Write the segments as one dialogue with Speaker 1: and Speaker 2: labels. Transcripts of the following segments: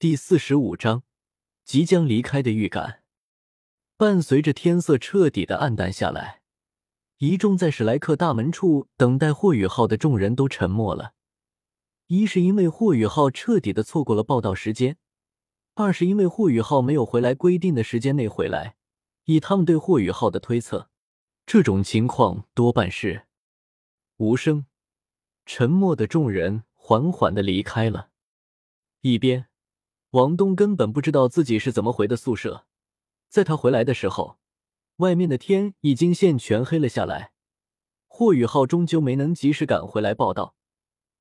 Speaker 1: 第四十五章，即将离开的预感。伴随着天色彻底的暗淡下来，一众在史莱克大门处等待霍雨浩的众人都沉默了。一是因为霍雨浩彻底的错过了报道时间，二是因为霍雨浩没有回来规定的时间内回来。以他们对霍雨浩的推测，这种情况多半是无声。沉默的众人缓缓的离开了。一边。王东根本不知道自己是怎么回的宿舍，在他回来的时候，外面的天已经现全黑了下来。霍雨浩终究没能及时赶回来报道，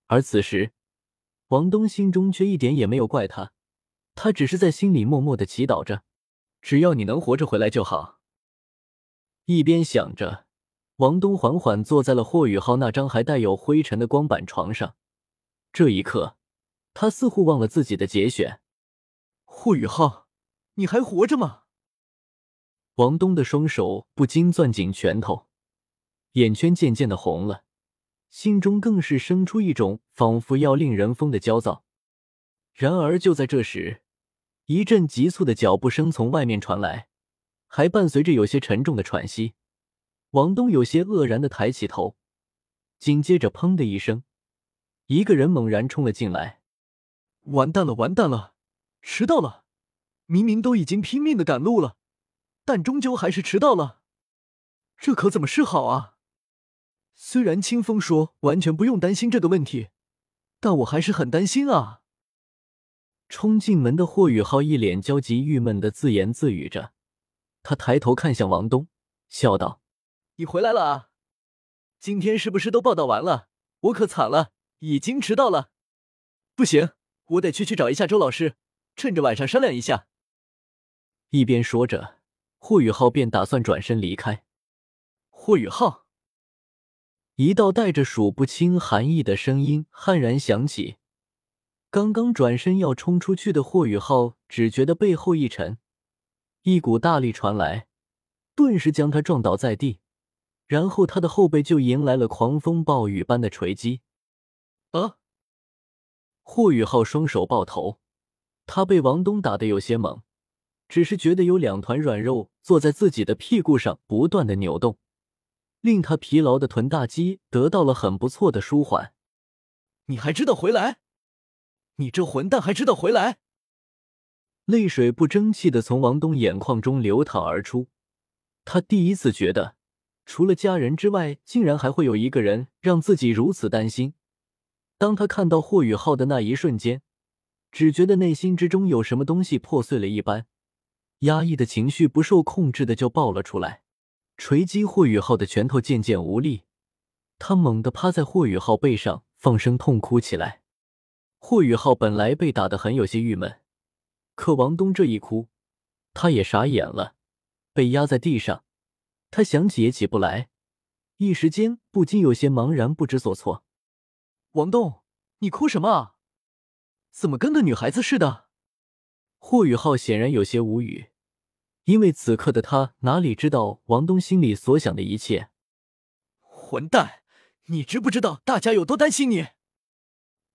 Speaker 1: 而此时，王东心中却一点也没有怪他，他只是在心里默默的祈祷着，只要你能活着回来就好。一边想着，王东缓缓坐在了霍雨浩那张还带有灰尘的光板床上，这一刻，他似乎忘了自己的节选。
Speaker 2: 霍雨浩，你还活着吗？
Speaker 1: 王东的双手不禁攥紧拳头，眼圈渐渐的红了，心中更是生出一种仿佛要令人疯的焦躁。然而就在这时，一阵急促的脚步声从外面传来，还伴随着有些沉重的喘息。王东有些愕然的抬起头，紧接着砰的一声，一个人猛然冲了进来。
Speaker 2: 完蛋了，完蛋了！迟到了，明明都已经拼命的赶路了，但终究还是迟到了，这可怎么是好啊？虽然清风说完全不用担心这个问题，但我还是很担心啊。
Speaker 1: 冲进门的霍雨浩一脸焦急郁闷的自言自语着，他抬头看向王东，笑道：“
Speaker 2: 你回来了啊？今天是不是都报道完了？我可惨了，已经迟到了。不行，我得去去找一下周老师。”趁着晚上商量一下。
Speaker 1: 一边说着，霍雨浩便打算转身离开。
Speaker 2: 霍雨浩，
Speaker 1: 一道带着数不清寒意的声音悍然响起。刚刚转身要冲出去的霍雨浩，只觉得背后一沉，一股大力传来，顿时将他撞倒在地，然后他的后背就迎来了狂风暴雨般的锤击。
Speaker 2: 啊！
Speaker 1: 霍雨浩双手抱头。他被王东打得有些懵，只是觉得有两团软肉坐在自己的屁股上不断的扭动，令他疲劳的臀大肌得到了很不错的舒缓。
Speaker 2: 你还知道回来？你这混蛋还知道回来？
Speaker 1: 泪水不争气的从王东眼眶中流淌而出。他第一次觉得，除了家人之外，竟然还会有一个人让自己如此担心。当他看到霍雨浩的那一瞬间。只觉得内心之中有什么东西破碎了一般，压抑的情绪不受控制的就爆了出来。锤击霍雨浩的拳头渐渐无力，他猛地趴在霍雨浩背上，放声痛哭起来。霍雨浩本来被打得很有些郁闷，可王东这一哭，他也傻眼了，被压在地上，他想起也起不来，一时间不禁有些茫然不知所措。
Speaker 2: 王东，你哭什么啊？怎么跟个女孩子似的？
Speaker 1: 霍雨浩显然有些无语，因为此刻的他哪里知道王东心里所想的一切。
Speaker 2: 混蛋，你知不知道大家有多担心你？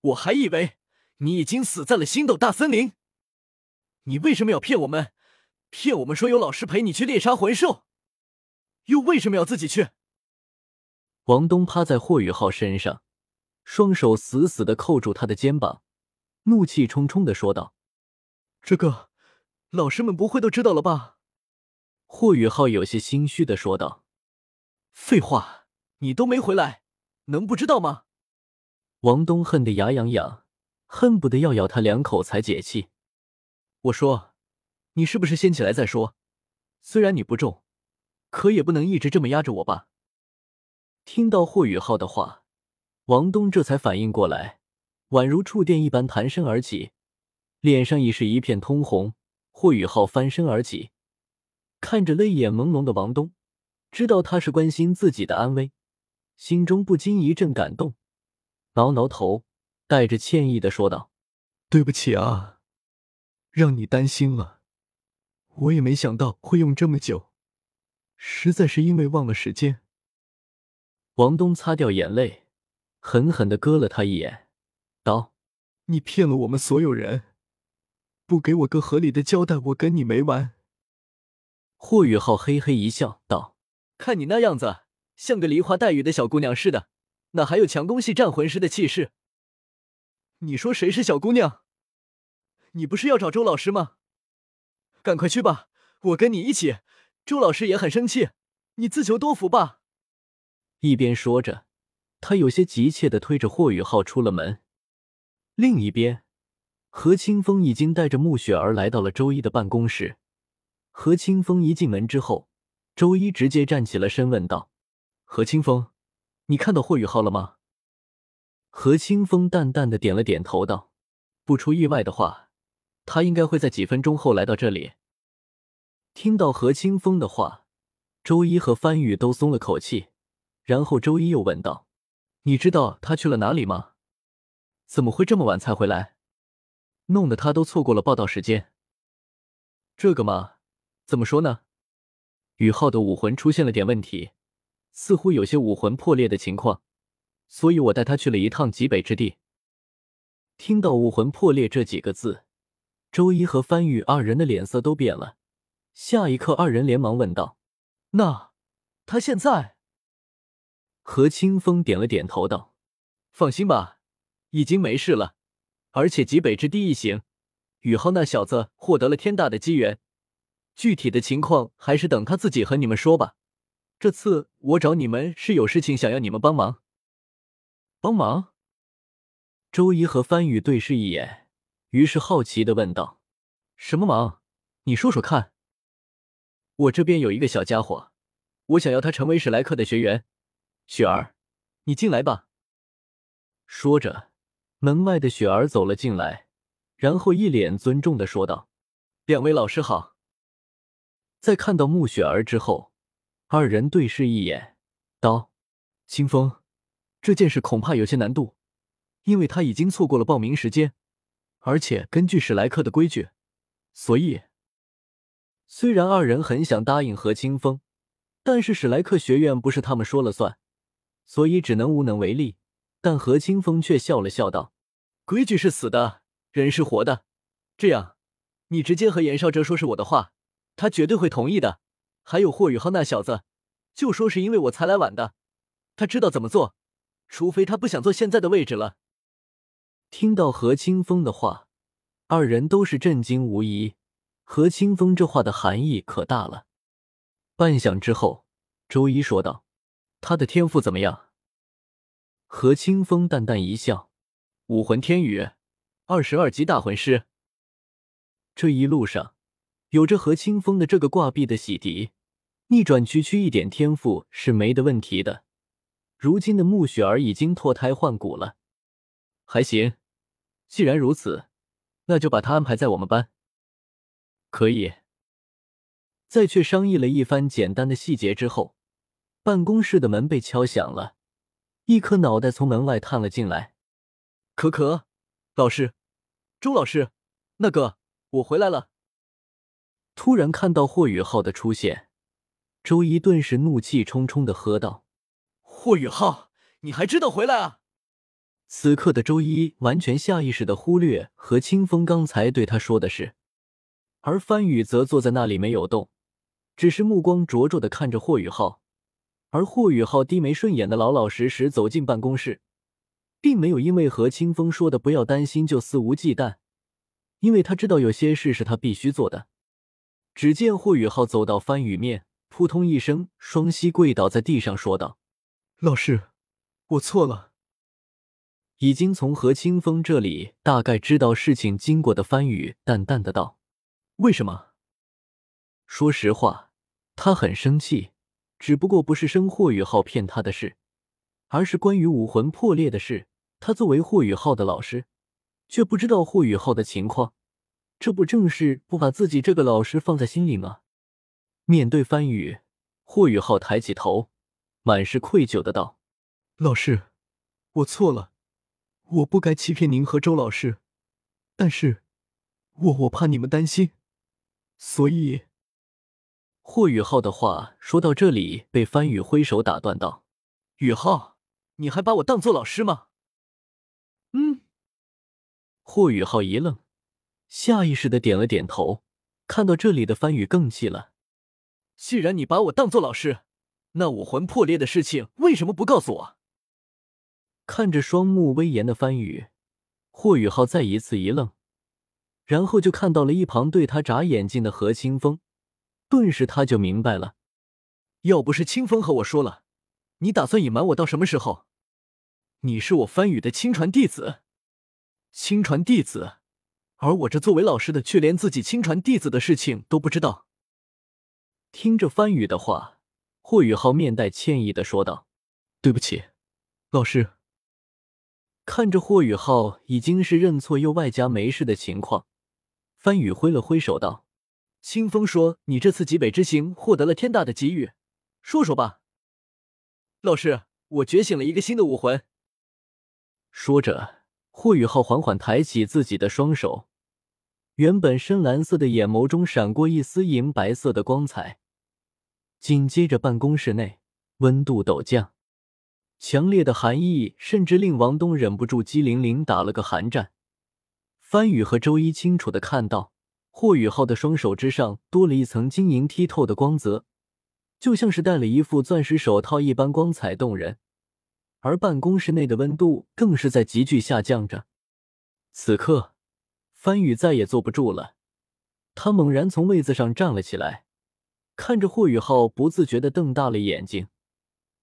Speaker 2: 我还以为你已经死在了星斗大森林。你为什么要骗我们？骗我们说有老师陪你去猎杀魂兽，又为什么要自己去？
Speaker 1: 王东趴在霍雨浩身上，双手死死的扣住他的肩膀。怒气冲冲的说道：“
Speaker 2: 这个，老师们不会都知道了吧？”
Speaker 1: 霍雨浩有些心虚的说道：“
Speaker 2: 废话，你都没回来，能不知道吗？”
Speaker 1: 王东恨得牙痒痒，恨不得要咬他两口才解气。
Speaker 2: 我说：“你是不是先起来再说？虽然你不重，可也不能一直这么压着我吧？”
Speaker 1: 听到霍雨浩的话，王东这才反应过来。宛如触电一般弹身而起，脸上已是一片通红。霍雨浩翻身而起，看着泪眼朦胧的王东，知道他是关心自己的安危，心中不禁一阵感动，挠挠头，带着歉意的说道：“
Speaker 2: 对不起啊，让你担心了。我也没想到会用这么久，实在是因为忘了时间。”
Speaker 1: 王东擦掉眼泪，狠狠的割了他一眼。道：“
Speaker 2: 你骗了我们所有人，不给我个合理的交代，我跟你没完。
Speaker 1: 霍雨浩嘿嘿一笑，道：“
Speaker 2: 看你那样子，像个梨花带雨的小姑娘似的，哪还有强攻系战魂师的气势？你说谁是小姑娘？你不是要找周老师吗？赶快去吧，我跟你一起。周老师也很生气，你自求多福吧。”
Speaker 1: 一边说着，他有些急切的推着霍雨浩出了门。另一边，何清风已经带着穆雪儿来到了周一的办公室。何清风一进门之后，周一直接站起了身，问道：“
Speaker 2: 何清风，你看到霍雨浩了吗？”
Speaker 1: 何清风淡淡的点了点头，道：“不出意外的话，他应该会在几分钟后来到这里。”听到何清风的话，周一和番禺都松了口气。然后周一又问道：“
Speaker 2: 你知道他去了哪里吗？怎么会这么晚才回来？弄得他都错过了报道时间。”
Speaker 1: 这个嘛。怎么说呢？宇浩的武魂出现了点问题，似乎有些武魂破裂的情况，所以我带他去了一趟极北之地。听到“武魂破裂”这几个字，周一和番禺二人的脸色都变了。下一刻，二人连忙问道：“
Speaker 2: 那他现在？”
Speaker 1: 何清风点了点头，道：“
Speaker 2: 放心吧，已经没事了。而且极北之地一行，宇浩那小子获得了天大的机缘。”具体的情况还是等他自己和你们说吧。这次我找你们是有事情想要你们帮忙。
Speaker 1: 帮忙？周一和番禺对视一眼，于是好奇的问道：“
Speaker 2: 什么忙？你说说看。”我这边有一个小家伙，我想要他成为史莱克的学员。雪儿，你进来吧。
Speaker 1: 说着，门外的雪儿走了进来，然后一脸尊重的说道：“
Speaker 2: 两位老师好。”
Speaker 1: 在看到穆雪儿之后，二人对视一眼，道：“
Speaker 2: 清风，这件事恐怕有些难度，因为他已经错过了报名时间，而且根据史莱克的规矩，所以……
Speaker 1: 虽然二人很想答应何清风，但是史莱克学院不是他们说了算，所以只能无能为力。但何清风却笑了笑道：‘
Speaker 2: 规矩是死的，人是活的。这样，你直接和严少哲说是我的话。’”他绝对会同意的。还有霍宇浩那小子，就说是因为我才来晚的。他知道怎么做，除非他不想坐现在的位置了。
Speaker 1: 听到何清风的话，二人都是震惊无疑。何清风这话的含义可大了。半晌之后，周一说道：“他的天赋怎么样？”何清风淡淡一笑：“
Speaker 2: 武魂天宇，二十二级大魂师。”
Speaker 1: 这一路上。有着何清风的这个挂壁的洗涤，逆转区区一点天赋是没的问题的。如今的穆雪儿已经脱胎换骨了，
Speaker 2: 还行。既然如此，那就把他安排在我们班。
Speaker 1: 可以。在却商议了一番简单的细节之后，办公室的门被敲响了，一颗脑袋从门外探了进来。
Speaker 2: 可可，老师，周老师，那个，我回来了。
Speaker 1: 突然看到霍雨浩的出现，周一顿时怒气冲冲的喝道：“
Speaker 2: 霍雨浩，你还知道回来啊？”
Speaker 1: 此刻的周一完全下意识的忽略何清风刚才对他说的事，而番禺则坐在那里没有动，只是目光灼灼的看着霍雨浩。而霍雨浩低眉顺眼的老老实实走进办公室，并没有因为何清风说的不要担心就肆无忌惮，因为他知道有些事是他必须做的。只见霍雨浩走到番禺面，扑通一声，双膝跪倒在地上，说道：“
Speaker 2: 老师，我错了。”
Speaker 1: 已经从何清风这里大概知道事情经过的番禺淡淡的道：“
Speaker 2: 为什么？
Speaker 1: 说实话，他很生气，只不过不是生霍雨浩骗他的事，而是关于武魂破裂的事。他作为霍雨浩的老师，却不知道霍雨浩的情况。”这不正是不把自己这个老师放在心里吗？面对番禺，霍雨浩抬起头，满是愧疚的道：“
Speaker 2: 老师，我错了，我不该欺骗您和周老师。但是，我我怕你们担心，所以……”
Speaker 1: 霍雨浩的话说到这里，被番禺挥手打断道：“
Speaker 2: 雨浩，你还把我当做老师吗？”
Speaker 1: 霍雨浩一愣。下意识的点了点头。看到这里的番禺更气了。
Speaker 2: 既然你把我当做老师，那武魂破裂的事情为什么不告诉我？
Speaker 1: 看着双目威严的番禺，霍雨浩再一次一愣，然后就看到了一旁对他眨眼睛的何清风，顿时他就明白了。
Speaker 2: 要不是清风和我说了，你打算隐瞒我到什么时候？你是我番禺的亲传弟子，亲传弟子。而我这作为老师的，却连自己亲传弟子的事情都不知道。
Speaker 1: 听着番禺的话，霍雨浩面带歉意的说道：“
Speaker 2: 对不起，老师。”
Speaker 1: 看着霍雨浩已经是认错又外加没事的情况，番禺挥了挥手道：“
Speaker 2: 清风说你这次极北之行获得了天大的机遇，说说吧。”老师，我觉醒了一个新的武魂。
Speaker 1: 说着，霍雨浩缓缓抬起自己的双手。原本深蓝色的眼眸中闪过一丝银白色的光彩，紧接着办公室内温度陡降，强烈的寒意甚至令王东忍不住机灵灵打了个寒战。番禺和周一清楚的看到，霍雨浩的双手之上多了一层晶莹剔透的光泽，就像是戴了一副钻石手套一般光彩动人。而办公室内的温度更是在急剧下降着。此刻。番禺再也坐不住了，他猛然从位子上站了起来，看着霍雨浩，不自觉的瞪大了眼睛。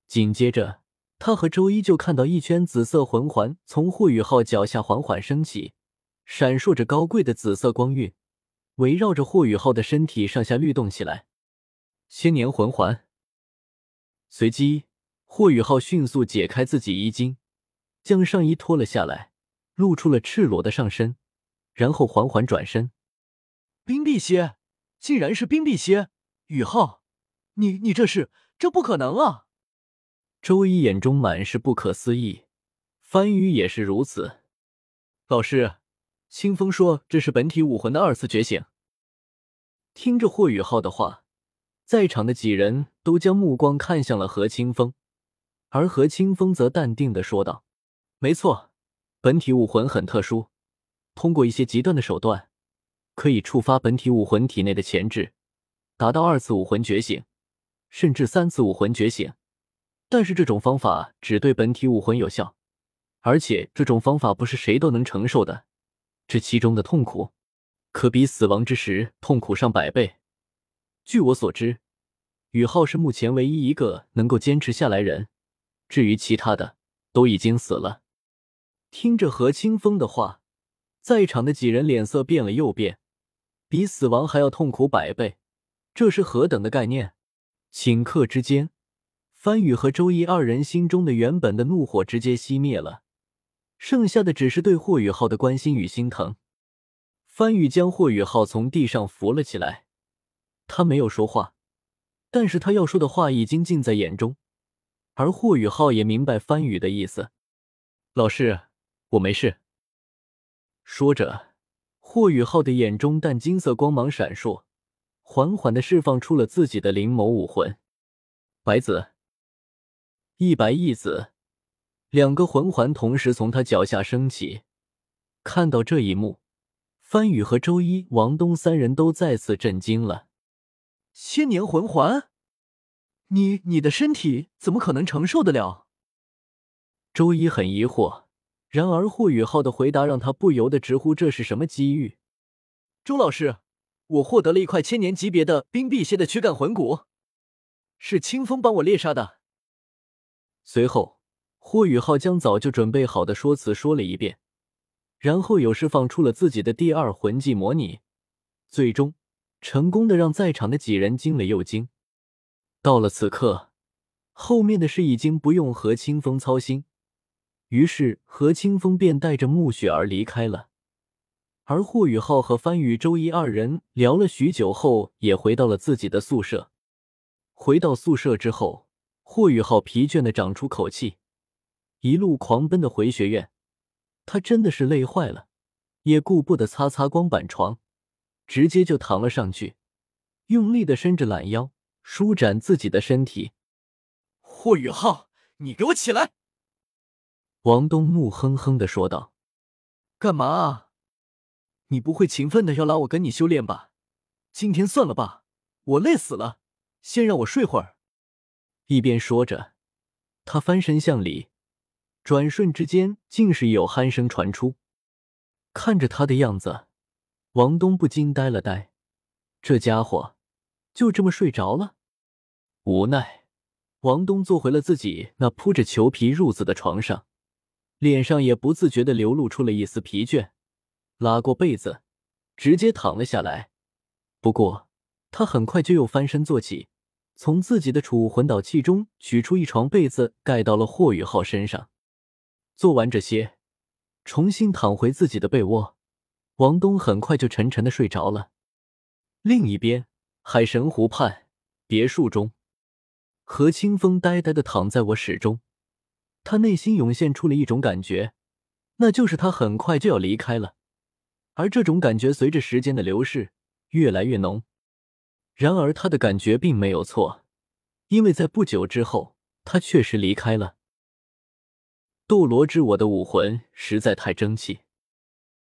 Speaker 1: 紧接着，他和周一就看到一圈紫色魂环从霍雨浩脚下缓缓升起，闪烁着高贵的紫色光晕，围绕着霍雨浩的身体上下律动起来。千年魂环。随机，霍雨浩迅速解开自己衣襟，将上衣脱了下来，露出了赤裸的上身。然后缓缓转身，
Speaker 2: 冰碧蝎，竟然是冰碧蝎！雨浩，你你这是？这不可能啊！
Speaker 1: 周一眼中满是不可思议，番禺也是如此。
Speaker 2: 老师，清风说这是本体武魂的二次觉醒。
Speaker 1: 听着霍雨浩的话，在场的几人都将目光看向了何清风，而何清风则淡定的说道：“没错，本体武魂很特殊。”通过一些极端的手段，可以触发本体武魂体内的潜质，达到二次武魂觉醒，甚至三次武魂觉醒。但是这种方法只对本体武魂有效，而且这种方法不是谁都能承受的。这其中的痛苦，可比死亡之时痛苦上百倍。据我所知，宇浩是目前唯一一个能够坚持下来人，至于其他的，都已经死了。听着何清风的话。在场的几人脸色变了又变，比死亡还要痛苦百倍，这是何等的概念？顷刻之间，番禺和周一二人心中的原本的怒火直接熄灭了，剩下的只是对霍雨浩的关心与心疼。番禺将霍雨浩从地上扶了起来，他没有说话，但是他要说的话已经尽在眼中，而霍雨浩也明白番禺的意思。老师，我没事。说着，霍雨浩的眼中淡金色光芒闪烁，缓缓的释放出了自己的灵眸武魂——白子。一白一紫，两个魂环同时从他脚下升起。看到这一幕，番禺和周一、王东三人都再次震惊了。
Speaker 2: 千年魂环，你你的身体怎么可能承受得了？
Speaker 1: 周一很疑惑。然而，霍雨浩的回答让他不由得直呼这是什么机遇。
Speaker 2: 周老师，我获得了一块千年级别的冰碧蝎的躯干魂骨，是清风帮我猎杀的。
Speaker 1: 随后，霍雨浩将早就准备好的说辞说了一遍，然后又释放出了自己的第二魂技模拟，最终成功的让在场的几人惊了又惊。到了此刻，后面的事已经不用何清风操心。于是何清风便带着穆雪儿离开了，而霍雨浩和番禺周一二人聊了许久后，也回到了自己的宿舍。回到宿舍之后，霍雨浩疲倦的长出口气，一路狂奔的回学院。他真的是累坏了，也顾不得擦擦光板床，直接就躺了上去，用力的伸着懒腰，舒展自己的身体。
Speaker 2: 霍雨浩，你给我起来！
Speaker 1: 王东怒哼哼的说道：“
Speaker 2: 干嘛？你不会勤奋的要拉我跟你修炼吧？今天算了吧，我累死了，先让我睡会儿。
Speaker 1: 一边说着，他翻身向里，转瞬之间竟是有鼾声传出。看着他的样子，王东不禁呆了呆，这家伙就这么睡着了。无奈，王东坐回了自己那铺着裘皮褥子的床上，脸上也不自觉的流露出了一丝疲倦，拉过被子，直接躺了下来。不过，他很快就又翻身坐起，从自己的储物魂导器中取出一床被子，盖到了霍雨浩身上。做完这些，重新躺回自己的被窝，王东很快就沉沉的睡着了。另一边，海神湖畔别墅中，何清风呆呆的躺在我室中，他内心涌现出了一种感觉，那就是他很快就要离开了，而这种感觉随着时间的流逝。越来越浓，然而他的感觉并没有错，因为在不久之后，他确实离开了。斗罗之我的武魂实在太争气。